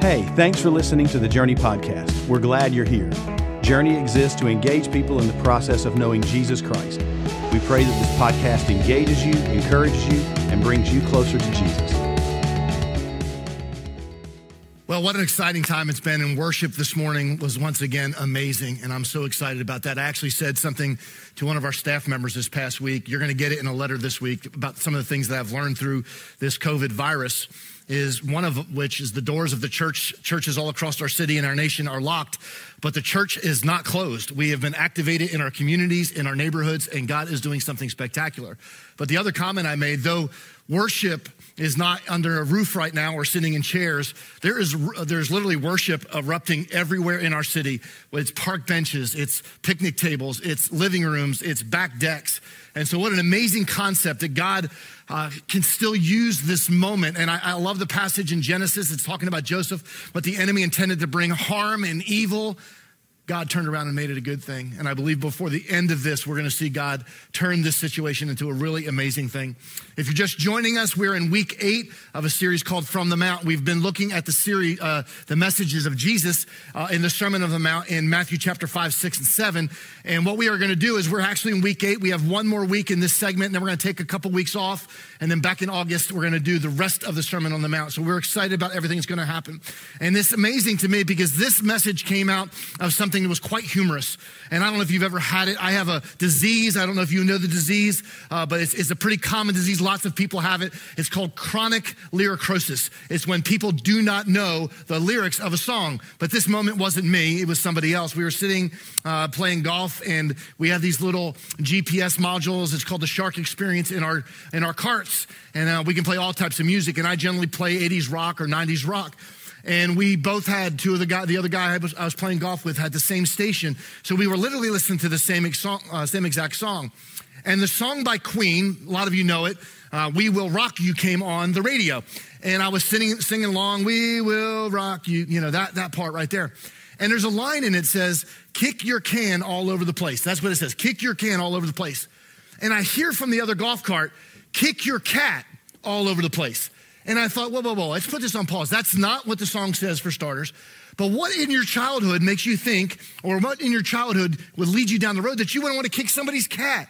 Hey, thanks for listening to the Journey Podcast. We're glad you're here. Journey exists to engage people in the process of knowing Jesus Christ. We pray that this podcast engages you, encourages you, and brings you closer to Jesus. Well, what an exciting time it's been, and worship this morning was once again amazing, and I'm so excited about that. I actually said something to one of our staff members this past week. You're going to get it in a letter this week about some of the things that I've learned through this COVID virus is one of which is the doors of the church churches all across our city and our nation are locked but the church is not closed. We have been activated in our communities in our neighborhoods and god is doing something spectacular. But the other comment i made though worship is not under a roof right now or sitting in chairs there is there's literally worship erupting everywhere in our city it's park benches it's picnic tables it's living rooms it's back decks and so what an amazing concept that god uh, can still use this moment. And I, I love the passage in Genesis. It's talking about Joseph, what the enemy intended to bring harm and evil God turned around and made it a good thing. And I believe before the end of this, we're going to see God turn this situation into a really amazing thing. If you're just joining us, we're in week eight of a series called From the Mount. We've been looking at the series, uh, the messages of Jesus uh, in the Sermon of the Mount in Matthew chapter five, six, and seven. And what we are going to do is we're actually in week eight. We have one more week in this segment, and then we're going to take a couple weeks off. And then back in August, we're going to do the rest of the Sermon on the Mount. So we're excited about everything that's going to happen. And it's amazing to me because this message came out of something something that was quite humorous. And I don't know if you've ever had it. I have a disease. I don't know if you know the disease, uh, but it's, it's, a pretty common disease. Lots of people have it. It's called chronic lyricrosis. It's when people do not know the lyrics of a song. But this moment wasn't me, it was somebody else. We were sitting uh, playing golf, and we have these little GPS modules. It's called the Shark Experience in our, in our carts. And uh, we can play all types of music. And I generally play 80s rock or 90s rock and we both had two of the guy, the other guy I was, I was playing golf with had the same station. So we were literally listening to the same, song, uh, same exact song. And the song by Queen, a lot of you know it, uh, We Will Rock You came on the radio. And I was singing, singing along, We Will Rock You, you know, that, that part right there. And there's a line in it says, kick your can all over the place. That's what it says, kick your can all over the place. And I hear from the other golf cart, kick your cat all over the place. And I thought, whoa, whoa, whoa, let's put this on pause. That's not what the song says for starters. But what in your childhood makes you think, or what in your childhood would lead you down the road that you wouldn't want to kick somebody's cat?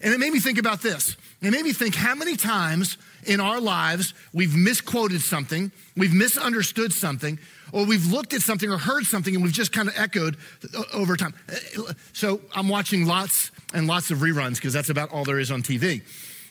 And it made me think about this. It made me think how many times in our lives we've misquoted something, we've misunderstood something, or we've looked at something or heard something and we've just kind of echoed over time. So I'm watching lots and lots of reruns because that's about all there is on TV.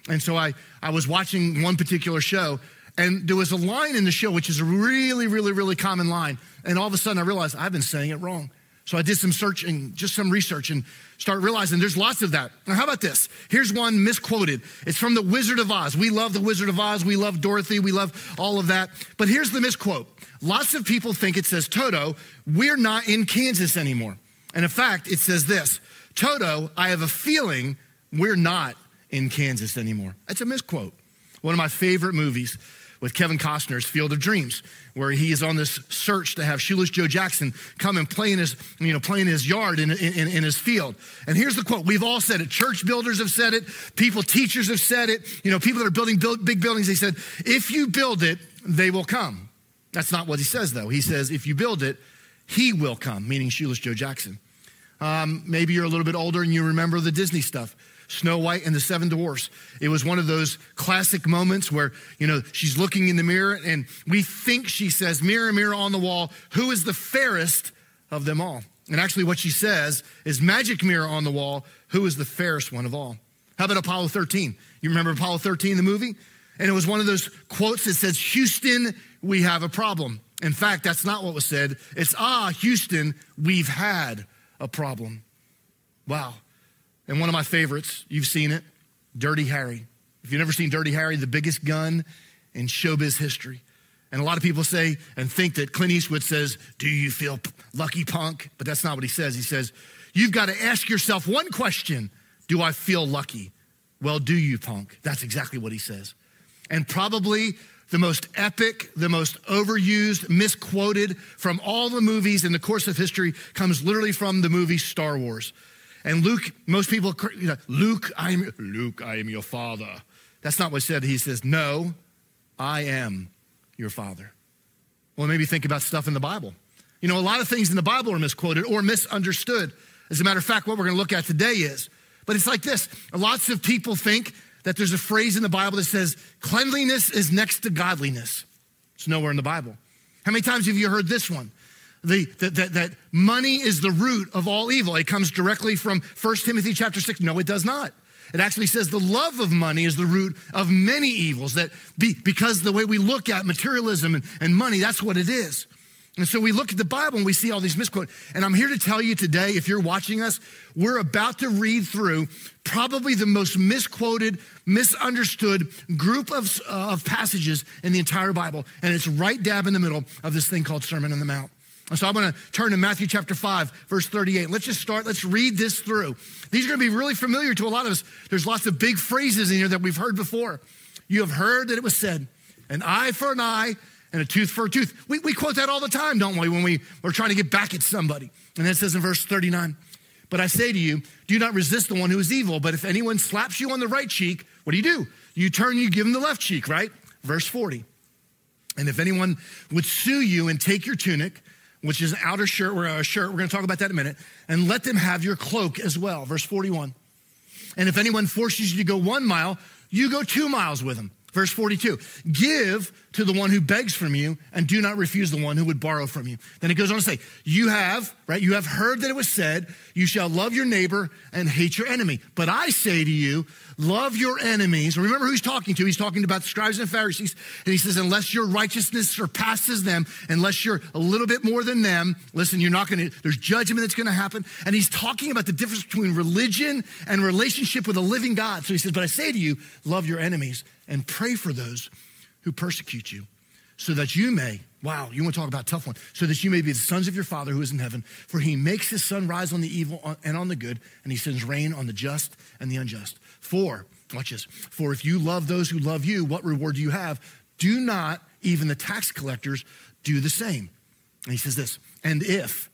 And so I, I was watching one particular show and there was a line in the show, which is a really, really, really common line. And all of a sudden I realized I've been saying it wrong. So I did some searching, just some research, and start realizing there's lots of that. Now, how about this? Here's one misquoted. It's from The Wizard of Oz. We love The Wizard of Oz. We love Dorothy. We love all of that. But here's the misquote. Lots of people think it says, Toto, we're not in Kansas anymore. And in fact, it says this Toto, I have a feeling we're not in Kansas anymore. That's a misquote. One of my favorite movies with Kevin Costner's Field of Dreams, where he is on this search to have Shoeless Joe Jackson come and play in his, you know, play in his yard in, in, in his field. And here's the quote. We've all said it. Church builders have said it. People, teachers have said it. You know, people that are building build, big buildings, they said, if you build it, they will come. That's not what he says, though. He says, if you build it, he will come, meaning Shoeless Joe Jackson. Um, maybe you're a little bit older and you remember the Disney stuff. Snow White and the Seven Dwarfs. It was one of those classic moments where, you know, she's looking in the mirror and we think she says, Mirror, mirror on the wall, who is the fairest of them all? And actually, what she says is, Magic mirror on the wall, who is the fairest one of all? How about Apollo 13? You remember Apollo 13, the movie? And it was one of those quotes that says, Houston, we have a problem. In fact, that's not what was said. It's, ah, Houston, we've had a problem. Wow. And one of my favorites, you've seen it, Dirty Harry. If you've never seen Dirty Harry, the biggest gun in showbiz history. And a lot of people say and think that Clint Eastwood says, Do you feel lucky, punk? But that's not what he says. He says, You've got to ask yourself one question Do I feel lucky? Well, do you, punk? That's exactly what he says. And probably the most epic, the most overused, misquoted from all the movies in the course of history comes literally from the movie Star Wars. And Luke, most people, you know, Luke, I am, Luke, I am your father. That's not what he said. He says, No, I am your father. Well, maybe think about stuff in the Bible. You know, a lot of things in the Bible are misquoted or misunderstood. As a matter of fact, what we're going to look at today is, but it's like this lots of people think that there's a phrase in the Bible that says, cleanliness is next to godliness. It's nowhere in the Bible. How many times have you heard this one? The, that, that, that money is the root of all evil. It comes directly from 1 Timothy chapter 6. No, it does not. It actually says the love of money is the root of many evils. That be, because the way we look at materialism and, and money, that's what it is. And so we look at the Bible and we see all these misquotes. And I'm here to tell you today, if you're watching us, we're about to read through probably the most misquoted, misunderstood group of, uh, of passages in the entire Bible. And it's right dab in the middle of this thing called Sermon on the Mount. So I'm going to turn to Matthew chapter 5, verse 38. Let's just start. Let's read this through. These are going to be really familiar to a lot of us. There's lots of big phrases in here that we've heard before. You have heard that it was said, an eye for an eye and a tooth for a tooth. We, we quote that all the time, don't we, when we, we're trying to get back at somebody. And then it says in verse 39, but I say to you, do not resist the one who is evil, but if anyone slaps you on the right cheek, what do you do? You turn, you give him the left cheek, right? Verse 40. And if anyone would sue you and take your tunic, which is an outer shirt, or a uh, shirt, we're going to talk about that in a minute, and let them have your cloak as well. Verse 41. And if anyone forces you to go one mile, you go two miles with them. Verse 42 Give to the one who begs from you, and do not refuse the one who would borrow from you. Then it goes on to say, You have, right, you have heard that it was said, You shall love your neighbor and hate your enemy. But I say to you, love your enemies. Remember who he's talking to. He's talking about the scribes and Pharisees. And he says, Unless your righteousness surpasses them, unless you're a little bit more than them, listen, you're not going to, there's judgment that's going to happen. And he's talking about the difference between religion and relationship with a living God. So he says, But I say to you, love your enemies and pray for those who persecute you, so that you may, wow, you want to talk about tough one, so that you may be the sons of your Father who is in heaven. For he makes his sun rise on the evil and on the good, and he sends rain on the just and the unjust. For, watch this, for if you love those who love you, what reward do you have? Do not even the tax collectors do the same? And he says this, and if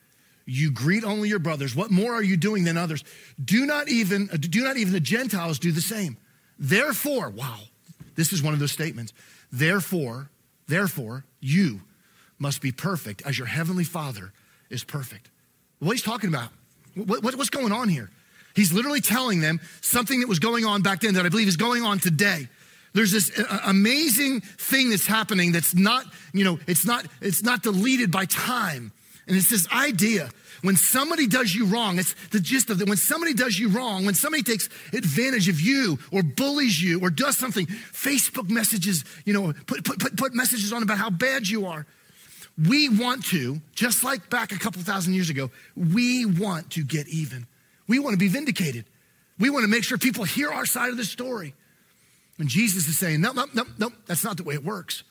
you greet only your brothers, what more are you doing than others? Do not even, do not even the Gentiles do the same. Therefore, wow, this is one of those statements. Therefore, therefore, you must be perfect as your heavenly Father is perfect. What he's talking about, what, what, what's going on here? He's literally telling them something that was going on back then that I believe is going on today. There's this uh, amazing thing that's happening that's not, you know, it's not, it's not deleted by time. And it's this idea when somebody does you wrong, it's the gist of it. When somebody does you wrong, when somebody takes advantage of you or bullies you or does something, Facebook messages, you know, put, put, put, put messages on about how bad you are. We want to, just like back a couple thousand years ago, we want to get even. We want to be vindicated. We want to make sure people hear our side of the story. And Jesus is saying, no, no, no, no, that's not the way it works.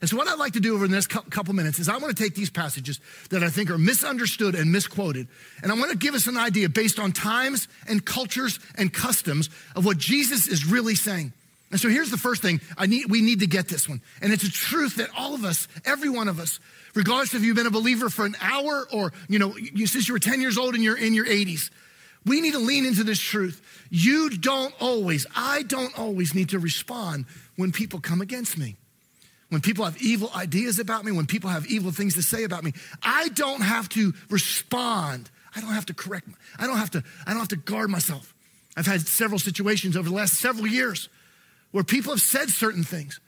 And so, what I'd like to do over the next couple minutes is I want to take these passages that I think are misunderstood and misquoted, and I want to give us an idea based on times and cultures and customs of what Jesus is really saying. And so, here's the first thing I need, we need to get this one. And it's a truth that all of us, every one of us, regardless if you've been a believer for an hour or, you know, you, since you were 10 years old and you're in your 80s, we need to lean into this truth. You don't always, I don't always need to respond when people come against me when people have evil ideas about me, when people have evil things to say about me, I don't have to respond. I don't have to correct. I don't have to, I don't have to guard myself. I've had several situations over the last several years where people have said certain things.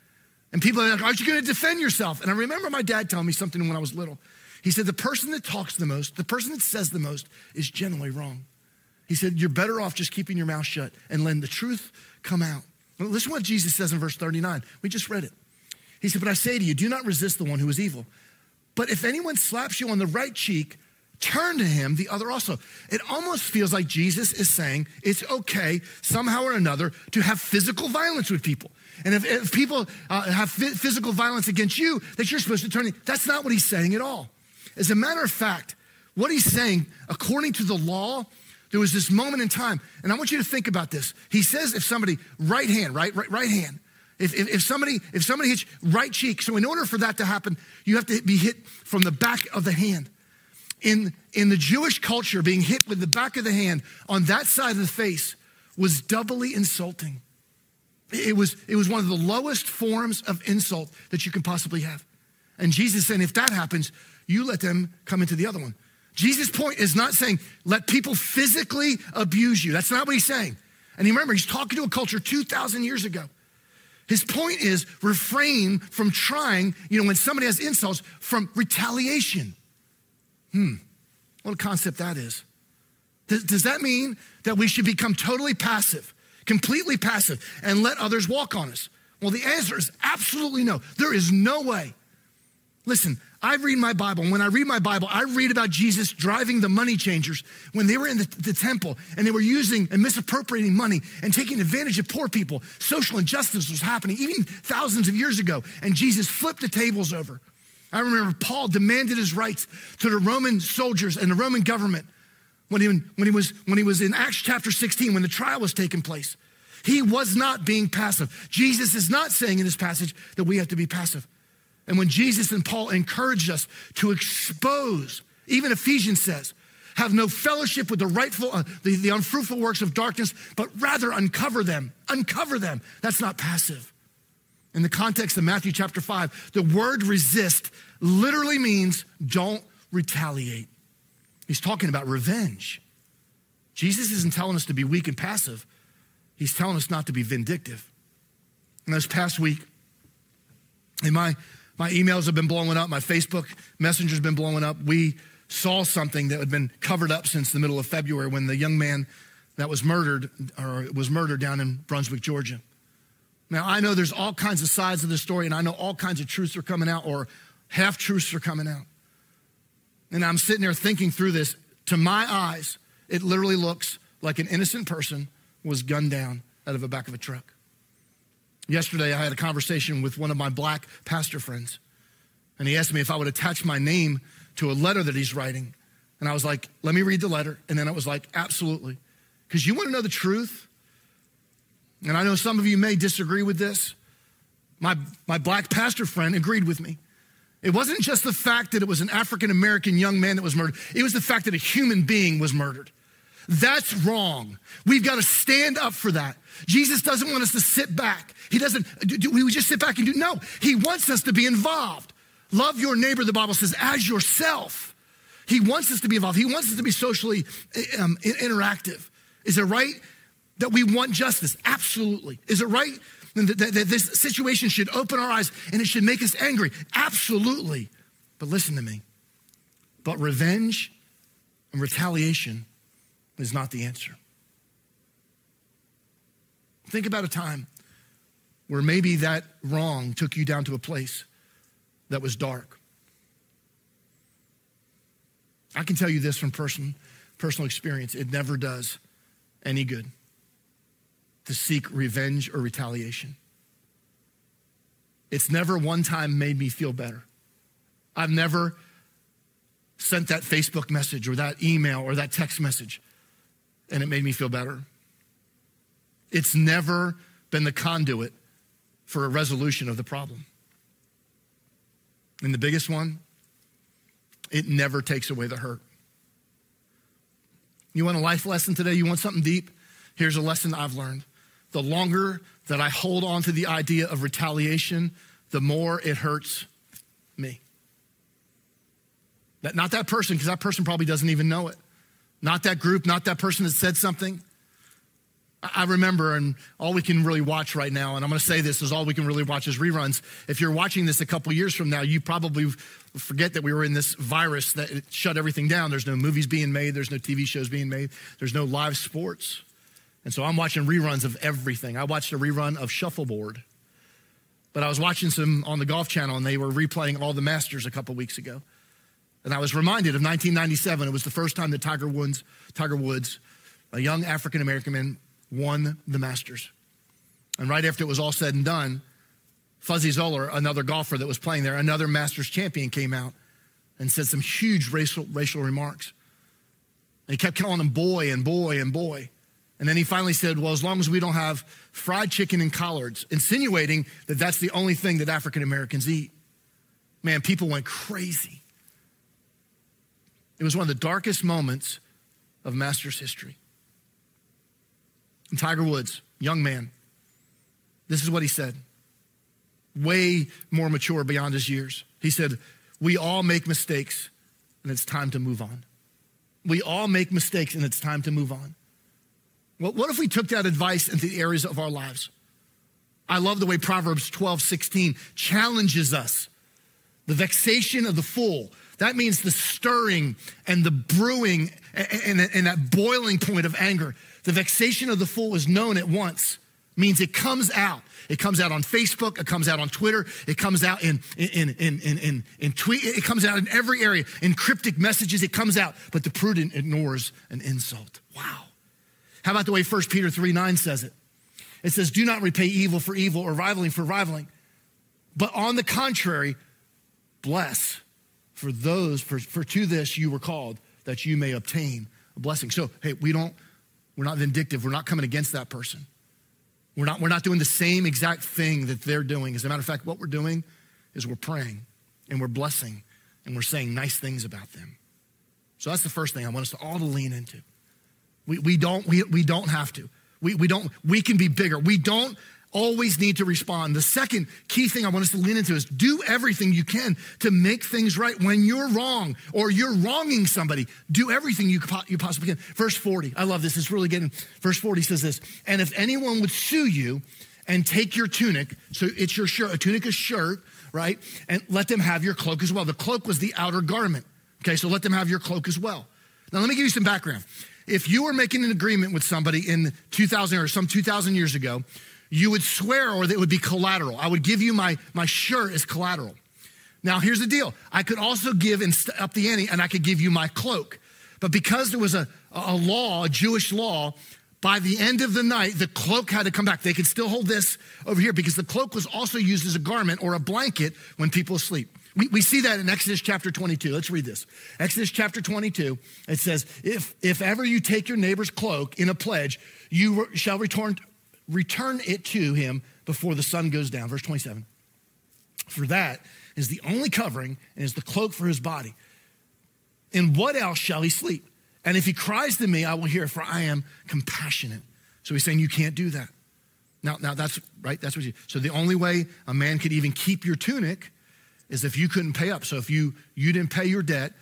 And people are like, aren't you going to defend yourself? And I remember my dad telling me something when I was little. He said, the person that talks the most, the person that says the most is generally wrong. He said, you're better off just keeping your mouth shut and letting the truth come out. listen to what Jesus says in verse 39. We just read it. He said, But I say to you, do not resist the one who is evil. But if anyone slaps you on the right cheek, turn to him the other also. It almost feels like Jesus is saying it's okay, somehow or another, to have physical violence with people. And if, if people uh, have physical violence against you, that you're supposed to turn. That's not what he's saying at all. As a matter of fact, what he's saying, according to the law, there was this moment in time, and I want you to think about this. He says, if somebody, right hand, right, right, right hand, if, if, if, somebody if somebody hits right cheek, so in order for that to happen, you have to be hit from the back of the hand. In, in the Jewish culture, being hit with the back of the hand on that side of the face was doubly insulting. It was, it was one of the lowest forms of insult that you can possibly have. And Jesus saying, if that happens, you let them come into the other one. Jesus' point is not saying let people physically abuse you. That's not what he's saying. And you remember, he's talking to a culture 2,000 years ago. His point is refrain from trying, you know, when somebody has insults, from retaliation. Hmm, what a concept that is. Does, does that mean that we should become totally passive, completely passive, and let others walk on us? Well, the answer is absolutely no. There is no way. Listen, I read my Bible. And when I read my Bible, I read about Jesus driving the money changers when they were in the, the, temple and they were using and misappropriating money and taking advantage of poor people. Social injustice was happening even thousands of years ago. And Jesus flipped the tables over. I remember Paul demanded his rights to the Roman soldiers and the Roman government when he, when he, was, when he was in Acts chapter 16, when the trial was taking place. He was not being passive. Jesus is not saying in this passage that we have to be passive. And when Jesus and Paul encouraged us to expose, even Ephesians says, have no fellowship with the rightful, uh, the, the unfruitful works of darkness, but rather uncover them. Uncover them. That's not passive. In the context of Matthew chapter 5, the word resist literally means don't retaliate. He's talking about revenge. Jesus isn't telling us to be weak and passive, he's telling us not to be vindictive. And this past week, in my my emails have been blowing up. My Facebook messenger's been blowing up. We saw something that had been covered up since the middle of February when the young man that was murdered or was murdered down in Brunswick, Georgia. Now, I know there's all kinds of sides of the story, and I know all kinds of truths are coming out or half truths are coming out. And I'm sitting there thinking through this. To my eyes, it literally looks like an innocent person was gunned down out of the back of a truck. Yesterday, I had a conversation with one of my black pastor friends, and he asked me if I would attach my name to a letter that he's writing. And I was like, let me read the letter. And then I was like, absolutely. Because you want to know the truth? And I know some of you may disagree with this. My, my black pastor friend agreed with me. It wasn't just the fact that it was an African American young man that was murdered, it was the fact that a human being was murdered. That's wrong. We've got to stand up for that. Jesus doesn't want us to sit back. He doesn't, do, we just sit back and do, no, he wants us to be involved. Love your neighbor, the Bible says, as yourself. He wants us to be involved. He wants us to be socially um, interactive. Is it right that we want justice? Absolutely. Is it right that, that, that this situation should open our eyes and it should make us angry? Absolutely. But listen to me. But revenge and retaliation is not the answer. Think about a time where maybe that wrong took you down to a place that was dark. I can tell you this from person, personal experience it never does any good to seek revenge or retaliation. It's never one time made me feel better. I've never sent that Facebook message or that email or that text message and it made me feel better. It's never been the conduit for a resolution of the problem. And the biggest one, it never takes away the hurt. You want a life lesson today? You want something deep? Here's a lesson I've learned. The longer that I hold on to the idea of retaliation, the more it hurts me. That, not that person, because that person probably doesn't even know it. Not that group, not that person that said something. I remember, and all we can really watch right now, and I'm going to say this is all we can really watch is reruns. If you're watching this a couple years from now, you probably forget that we were in this virus that shut everything down. There's no movies being made, there's no TV shows being made, there's no live sports. And so I'm watching reruns of everything. I watched a rerun of Shuffleboard, but I was watching some on the Golf Channel, and they were replaying all the Masters a couple weeks ago. And I was reminded of 1997. It was the first time that Tiger Woods, Tiger Woods, a young African American man, won the Masters. And right after it was all said and done, Fuzzy Zoeller, another golfer that was playing there, another Masters champion, came out and said some huge racial, racial remarks. And he kept calling him boy and boy and boy. And then he finally said, Well, as long as we don't have fried chicken and collards, insinuating that that's the only thing that African Americans eat. Man, people went crazy. It was one of the darkest moments of Masters history. And Tiger Woods, young man, this is what he said way more mature beyond his years. He said, We all make mistakes, and it's time to move on. We all make mistakes, and it's time to move on. Well, what if we took that advice into the areas of our lives? I love the way Proverbs 12, 16 challenges us. The vexation of the fool. That means the stirring and the brewing and, and, and that boiling point of anger. The vexation of the fool is known at once, means it comes out. It comes out on Facebook, it comes out on Twitter, it comes out in, in, in, in, in, in tweet, it comes out in every area. In cryptic messages, it comes out, but the prudent ignores an insult. Wow. How about the way 1 Peter 3 9 says it? It says, Do not repay evil for evil or rivaling for rivaling, but on the contrary, bless for those, for, for to this you were called, that you may obtain a blessing. So, hey, we don't, we're not vindictive. We're not coming against that person. We're not, we're not doing the same exact thing that they're doing. As a matter of fact, what we're doing is we're praying and we're blessing and we're saying nice things about them. So that's the first thing I want us to all to lean into. We, we, don't, we, we don't have to. We, we, don't, we can be bigger. We don't always need to respond. The second key thing I want us to lean into is do everything you can to make things right when you're wrong or you're wronging somebody. Do everything you, you possibly can. Verse 40, I love this. It's really getting, verse 40 says this, and if anyone would sue you and take your tunic, so it's your shirt, a tunic is shirt, right? And let them have your cloak as well. The cloak was the outer garment. Okay, so let them have your cloak as well. Now, let me give you some background. If you were making an agreement with somebody in 2000 or some 2000 years ago, you would swear or that it would be collateral. I would give you my, my shirt as collateral. Now, here's the deal I could also give up the ante and I could give you my cloak. But because there was a, a law, a Jewish law, by the end of the night, the cloak had to come back. They could still hold this over here because the cloak was also used as a garment or a blanket when people sleep. We, we see that in Exodus chapter 22. Let's read this. Exodus chapter 22, it says, if, if ever you take your neighbor's cloak in a pledge, you shall return, return it to him before the sun goes down. Verse 27. For that is the only covering and is the cloak for his body. In what else shall he sleep? And if he cries to me, I will hear, for I am compassionate. So he's saying you can't do that. Now, now that's right. That's what you. So the only way a man could even keep your tunic is if you couldn't pay up. So if you you didn't pay your debt,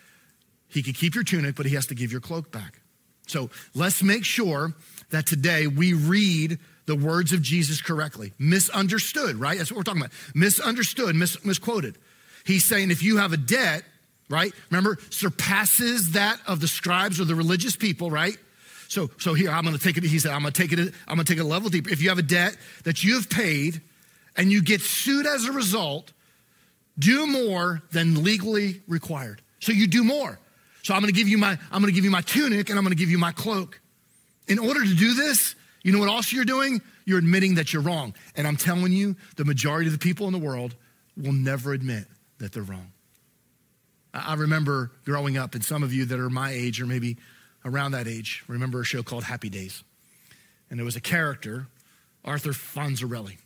he could keep your tunic, but he has to give your cloak back. So let's make sure that today we read the words of Jesus correctly. Misunderstood, right? That's what we're talking about. Misunderstood, mis- misquoted. He's saying if you have a debt, right? Remember, surpasses that of the scribes or the religious people, right? So, so here I'm going to take it. He said, I'm going to take it. I'm going to take it a level deeper. If you have a debt that you have paid, and you get sued as a result, do more than legally required. So you do more. So I'm going to give you my I'm going to give you my tunic and I'm going to give you my cloak. In order to do this, you know what else you're doing? You're admitting that you're wrong. And I'm telling you, the majority of the people in the world will never admit that they're wrong. I remember growing up, and some of you that are my age or maybe around that age remember a show called Happy Days. And there was a character, Arthur Fonzarelli.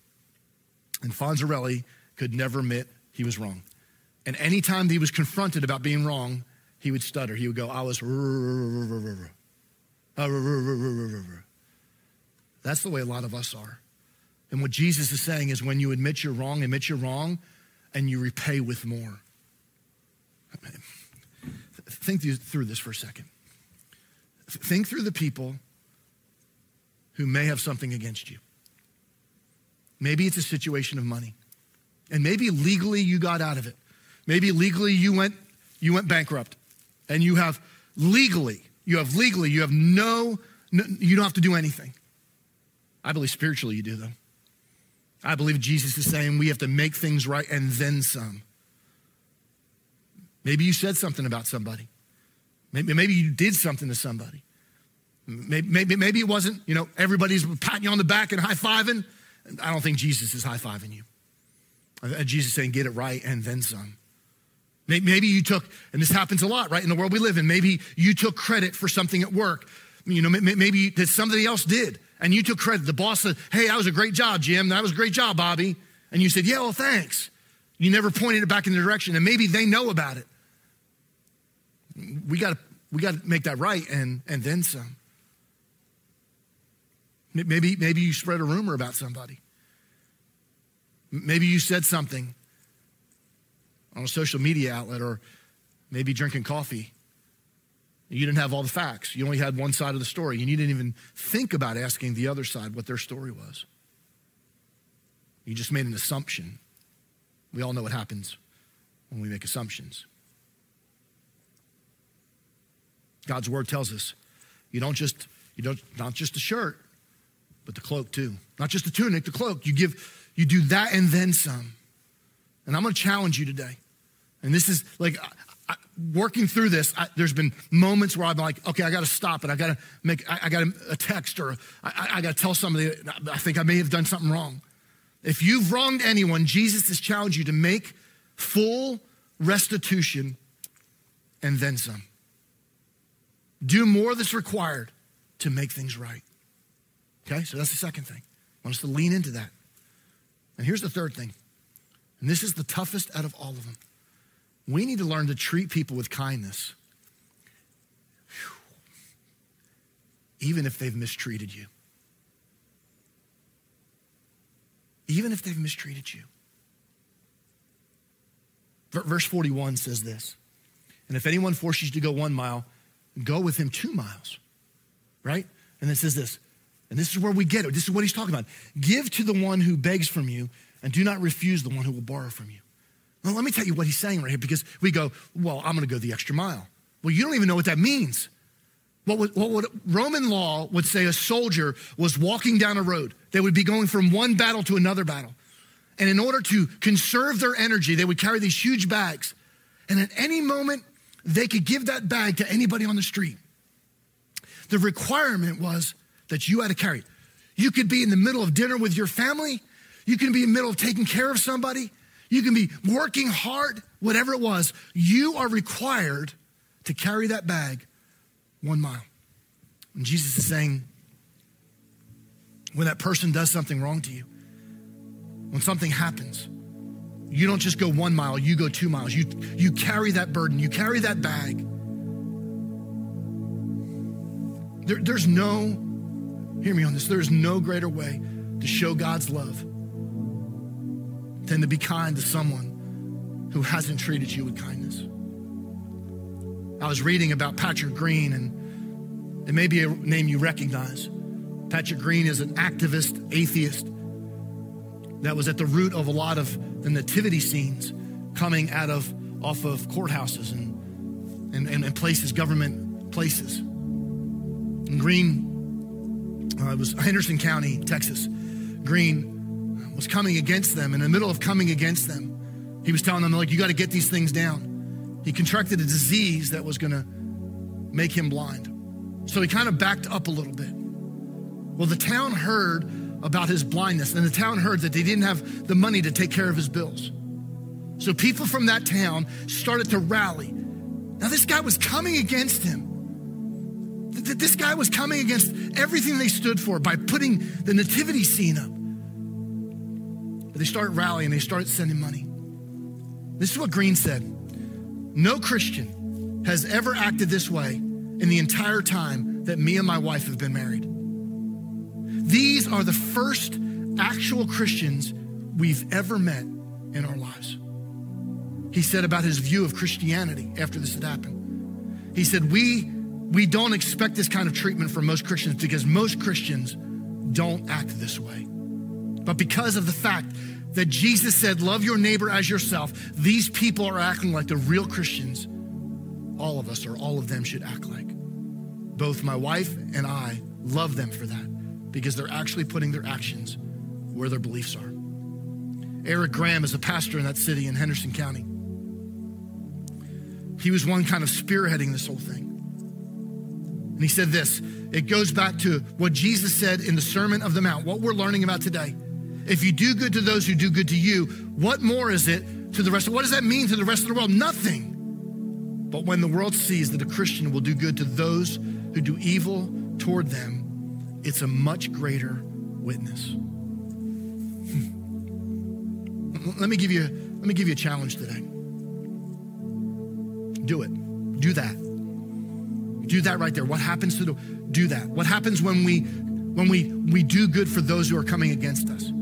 And Fonzarelli could never admit he was wrong. And anytime he was confronted about being wrong, he would stutter. He would go, I was. That's the way a lot of us are. And what Jesus is saying is when you admit you're wrong, admit you're wrong, and you repay with more. Think through this for a second. Think through the people who may have something against you. Maybe it's a situation of money. And maybe legally you got out of it. Maybe legally you went you went bankrupt. And you have legally, you have legally, you have no, no you don't have to do anything. I believe spiritually you do, though. I believe Jesus is saying we have to make things right and then some. Maybe you said something about somebody. Maybe, maybe you did something to somebody. Maybe, maybe, maybe it wasn't, you know, everybody's patting you on the back and high fiving. I don't think Jesus is high fiving you. Uh, Jesus is saying, get it right and then some. Maybe you took, and this happens a lot, right, in the world we live in. Maybe you took credit for something at work. You know, maybe that somebody else did and you took credit. The boss said, Hey, that was a great job, Jim. That was a great job, Bobby. And you said, Yeah, well, thanks. You never pointed it back in the direction, and maybe they know about it. We got to we got to make that right and and then some. Maybe maybe you spread a rumor about somebody. Maybe you said something on a social media outlet or maybe drinking coffee. You didn't have all the facts. You only had one side of the story. You didn't even think about asking the other side what their story was. You just made an assumption. We all know what happens when we make assumptions. God's word tells us you don't just, you don't, not just the shirt, but the cloak too. Not just the tunic, the cloak. You give, you do that and then some. And I'm going to challenge you today. And this is like I, working through this. I, there's been moments where I'm like, okay, I got to stop it. I got to make, I, I got a text or I, I got to tell somebody I think I may have done something wrong. If you've wronged anyone, Jesus has challenged you to make full restitution and then some. Do more that's required to make things right. Okay, so that's the second thing. I want us to lean into that. And here's the third thing, and this is the toughest out of all of them. We need to learn to treat people with kindness, even if they've mistreated you. Even if they've mistreated you. Verse 41 says this And if anyone forces you to go one mile, go with him two miles. Right? And it says this, and this is where we get it. This is what he's talking about. Give to the one who begs from you, and do not refuse the one who will borrow from you. Well, let me tell you what he's saying right here, because we go, well, I'm going to go the extra mile. Well, you don't even know what that means. What, would, what would Roman law would say a soldier was walking down a road. They would be going from one battle to another battle. And in order to conserve their energy, they would carry these huge bags. And at any moment, they could give that bag to anybody on the street. The requirement was that you had to carry it. You could be in the middle of dinner with your family. You can be in the middle of taking care of somebody. You can be working hard, whatever it was. You are required to carry that bag one mile. And Jesus is saying, when that person does something wrong to you, when something happens, you don't just go one mile, you go two miles. You, you carry that burden, you carry that bag. There, there's no, hear me on this, there's no greater way to show God's love than to be kind to someone who hasn't treated you with kindness. I was reading about Patrick Greene, and it may be a name you recognize. Patrick Greene is an activist, atheist, that was at the root of a lot of the nativity scenes coming out of off of courthouses and, and, and places, government places. And Greene, uh, it was Henderson County, Texas. Greene was coming against them. In the middle of coming against them, he was telling them, like, you got to get these things down. He contracted a disease that was going to make him blind. So he kind of backed up a little bit. Well, the town heard about his blindness, and the town heard that they didn't have the money to take care of his bills. So people from that town started to rally. Now, this guy was coming against him. This guy was coming against everything they stood for by putting the nativity scene up. But they start rallying, they start sending money. This is what Greene said No Christian has ever acted this way in the entire time that me and my wife have been married. These are the first actual Christians we've ever met in our lives. He said about his view of Christianity after this had happened. He said, We, we don't expect this kind of treatment from most Christians because most Christians don't act this way. But because of the fact that Jesus said, Love your neighbor as yourself, these people are acting like the real Christians all of us or all of them should act like. Both my wife and I love them for that because they're actually putting their actions where their beliefs are. Eric Graham is a pastor in that city in Henderson County. He was one kind of spearheading this whole thing. And he said this it goes back to what Jesus said in the Sermon of the Mount, what we're learning about today. If you do good to those who do good to you, what more is it to the rest of what does that mean to the rest of the world? Nothing. But when the world sees that a Christian will do good to those who do evil toward them, it's a much greater witness. Hmm. Let me give you let me give you a challenge today. Do it. Do that. Do that right there. What happens to the do that? What happens when we when we we do good for those who are coming against us?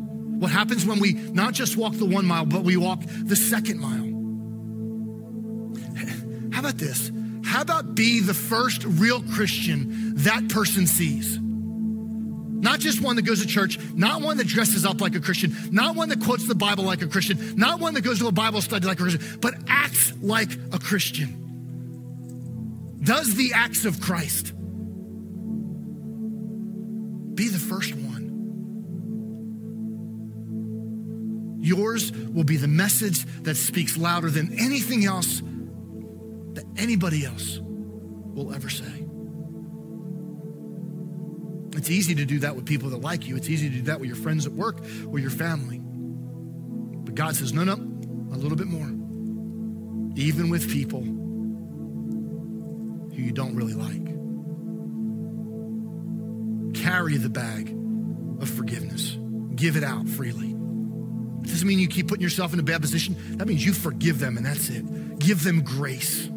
What happens when we not just walk the one mile, but we walk the second mile? How about this? How about be the first real Christian that person sees? Not just one that goes to church, not one that dresses up like a Christian, not one that quotes the Bible like a Christian, not one that goes to a Bible study like a Christian, but acts like a Christian. Does the acts of Christ. Be the first one. Yours will be the message that speaks louder than anything else that anybody else will ever say. It's easy to do that with people that like you. It's easy to do that with your friends at work or your family. But God says, no, no, a little bit more. Even with people who you don't really like. Carry the bag of forgiveness, give it out freely. It doesn't mean you keep putting yourself in a bad position. That means you forgive them and that's it. Give them grace.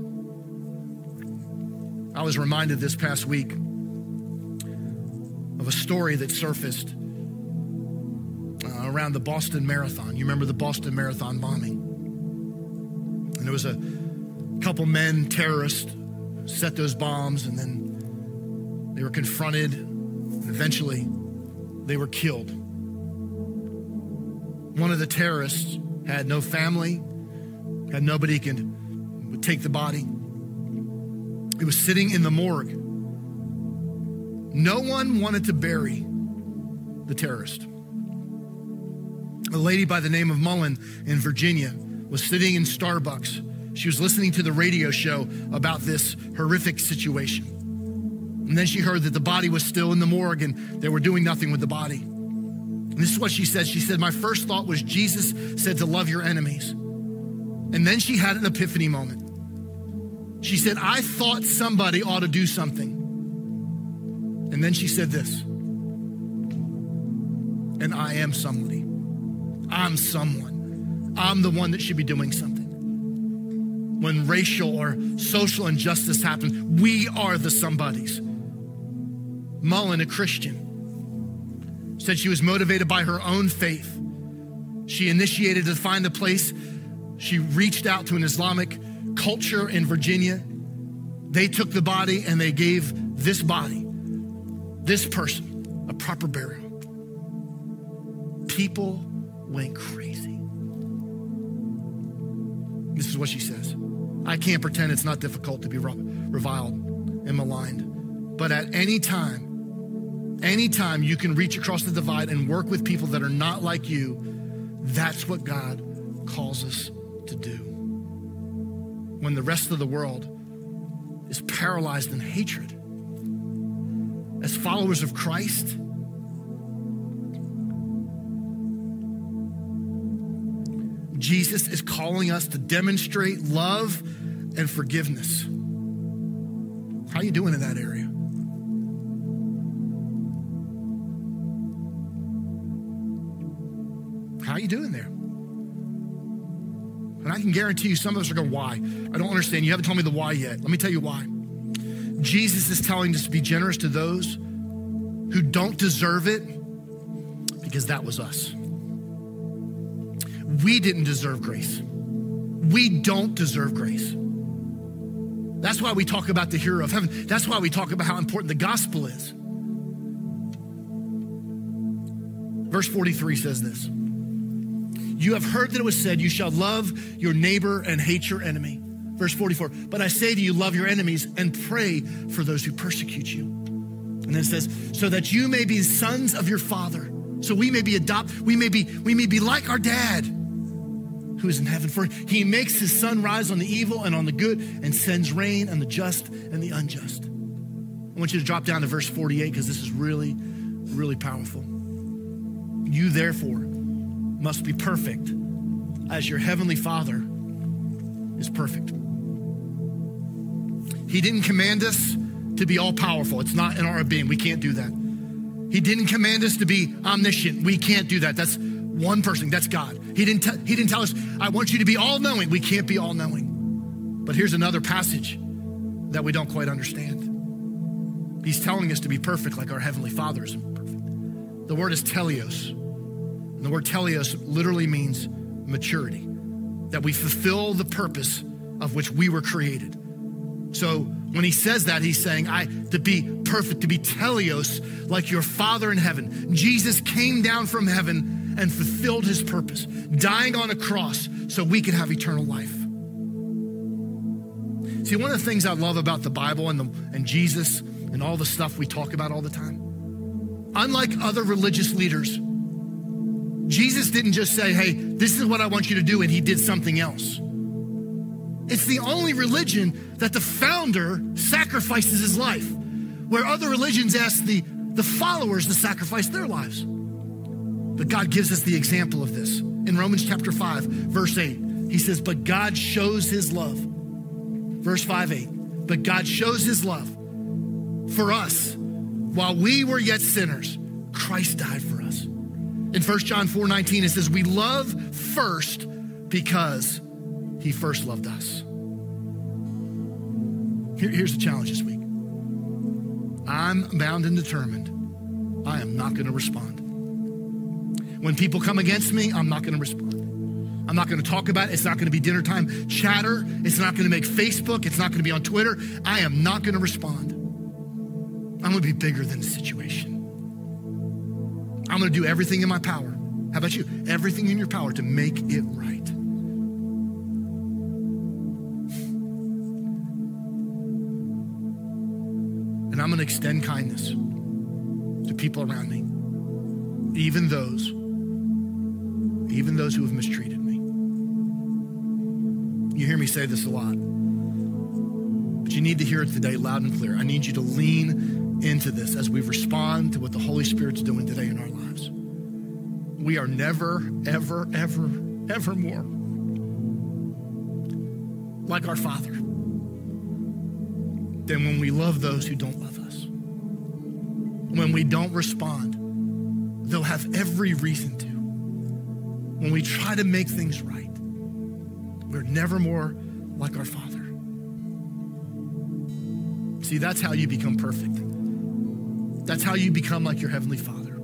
I was reminded this past week of a story that surfaced uh, around the Boston Marathon. You remember the Boston Marathon bombing? And there was a couple men, terrorists, set those bombs, and then they were confronted, and eventually they were killed. One of the terrorists had no family, had nobody can would take the body. It was sitting in the morgue no one wanted to bury the terrorist. A lady by the name of Mullen in Virginia was sitting in Starbucks. She was listening to the radio show about this horrific situation. And then she heard that the body was still in the morgue and they were doing nothing with the body. And this is what she said. She said, My first thought was Jesus said to love your enemies. And then she had an epiphany moment. She said, I thought somebody ought to do something. And then she said this And I am somebody. I'm someone. I'm the one that should be doing something. When racial or social injustice happens, we are the somebodies. Mullen, a Christian, said she was motivated by her own faith. She initiated to find a place. She reached out to an Islamic culture in Virginia. They took the body and they gave this body this person a proper burial. People went crazy. This is what she says I can't pretend it's not difficult to be reviled and maligned, but at any time, anytime you can reach across the divide and work with people that are not like you, that's what God calls us to do. When the rest of the world is paralyzed in hatred, as followers of Christ, Jesus is calling us to demonstrate love and forgiveness. How are you doing in that area? I can guarantee you some of us are going, why? I don't understand. You haven't told me the why yet. Let me tell you why. Jesus is telling us to be generous to those who don't deserve it because that was us. We didn't deserve grace. We don't deserve grace. That's why we talk about the hero of heaven. That's why we talk about how important the gospel is. Verse 43 says this You have heard that it was said, You shall love your neighbor and hate your enemy. Verse 44, but I say to you, love your enemies and pray for those who persecute you. And then it says, so that you may be sons of your father. So we may be adopt, we may be, we may be like our dad who is in heaven. For he makes his sun rise on the evil and on the good and sends rain on the just and the unjust. I want you to drop down to verse 48 because this is really, really powerful. You therefore must be perfect as your heavenly father is perfect. He didn't command us to be all powerful. It's not in our being. We can't do that. He didn't command us to be omniscient. We can't do that. That's one person. That's God. He didn't, t- he didn't tell us, I want you to be all knowing. We can't be all knowing. But here's another passage that we don't quite understand. He's telling us to be perfect like our Heavenly Father is perfect. The word is teleos. The word teleos literally means maturity, that we fulfill the purpose of which we were created. So when he says that, he's saying, I to be perfect, to be teleos, like your Father in heaven. Jesus came down from heaven and fulfilled his purpose, dying on a cross so we could have eternal life. See, one of the things I love about the Bible and, the, and Jesus and all the stuff we talk about all the time, unlike other religious leaders, Jesus didn't just say, hey, this is what I want you to do, and he did something else. It's the only religion that the founder sacrifices his life, where other religions ask the, the followers to sacrifice their lives. But God gives us the example of this. In Romans chapter 5, verse 8, he says, But God shows his love. Verse 5 8, but God shows his love for us while we were yet sinners. Christ died for us. In 1 John 4 19, it says, We love first because he first loved us. Here, here's the challenge this week I'm bound and determined. I am not going to respond. When people come against me, I'm not going to respond. I'm not going to talk about it. It's not going to be dinner time chatter. It's not going to make Facebook. It's not going to be on Twitter. I am not going to respond. I'm going to be bigger than the situation. I'm going to do everything in my power. How about you? Everything in your power to make it right. And I'm going to extend kindness to people around me, even those, even those who have mistreated me. You hear me say this a lot, but you need to hear it today loud and clear. I need you to lean into this as we respond to what the Holy Spirit's doing today in our lives. We are never, ever, ever, ever more like our Father than when we love those who don't love us. When we don't respond, they'll have every reason to. When we try to make things right, we're never more like our Father. See, that's how you become perfect. That's how you become like your Heavenly Father.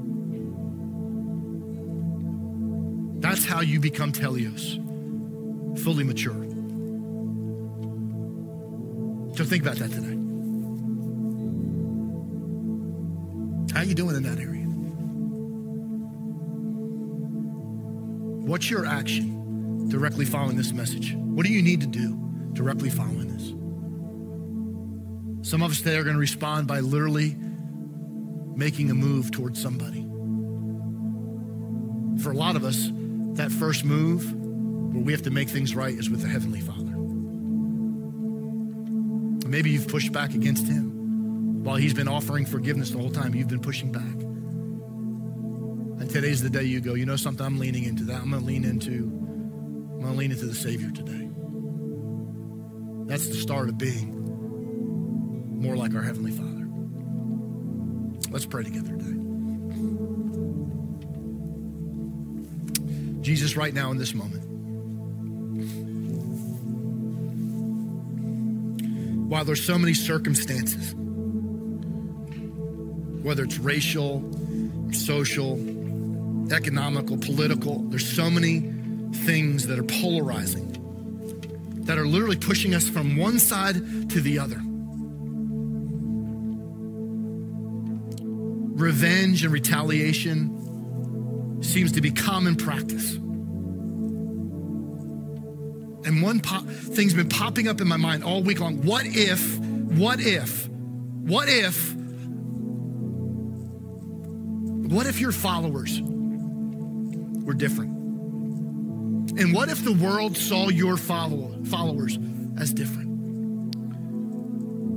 That's how you become teleios, fully mature. So think about that today. How are you doing in that area? What's your action directly following this message? What do you need to do directly following this? Some of us today are going to respond by literally making a move towards somebody. For a lot of us, that first move where we have to make things right is with the Heavenly Father. Maybe you've pushed back against Him while He's been offering forgiveness the whole time. You've been pushing back. And today's the day you go, you know something, I'm leaning into that. I'm going to lean into, I'm going to lean into the Savior today. That's the start of being more like our Heavenly Father. Let's pray together today. Jesus, right now in this moment, while there's so many circumstances, whether it's racial, social, economical, political, there's so many things that are polarizing, that are literally pushing us from one side to the other. Revenge and retaliation seems to be common practice. And one pop, thing's been popping up in my mind all week long. What if, what if, what if, what if your followers were different? And what if the world saw your follow, followers as different?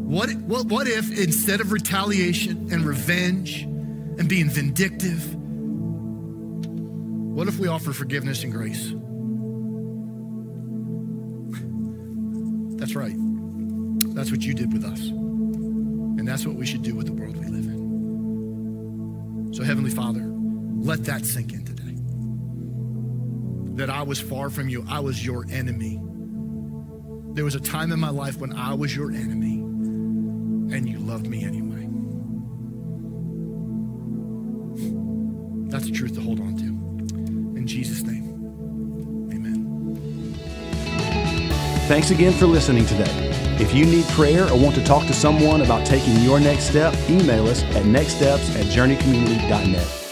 What, what, what if instead of retaliation and revenge and being vindictive, what if we offer forgiveness and grace? That's right. That's what you did with us. And that's what we should do with the world we live in. So, Heavenly Father, let that sink in today. That I was far from you, I was your enemy. There was a time in my life when I was your enemy, and you loved me anyway. Thanks again for listening today. If you need prayer or want to talk to someone about taking your next step, email us at nextsteps at journeycommunity.net.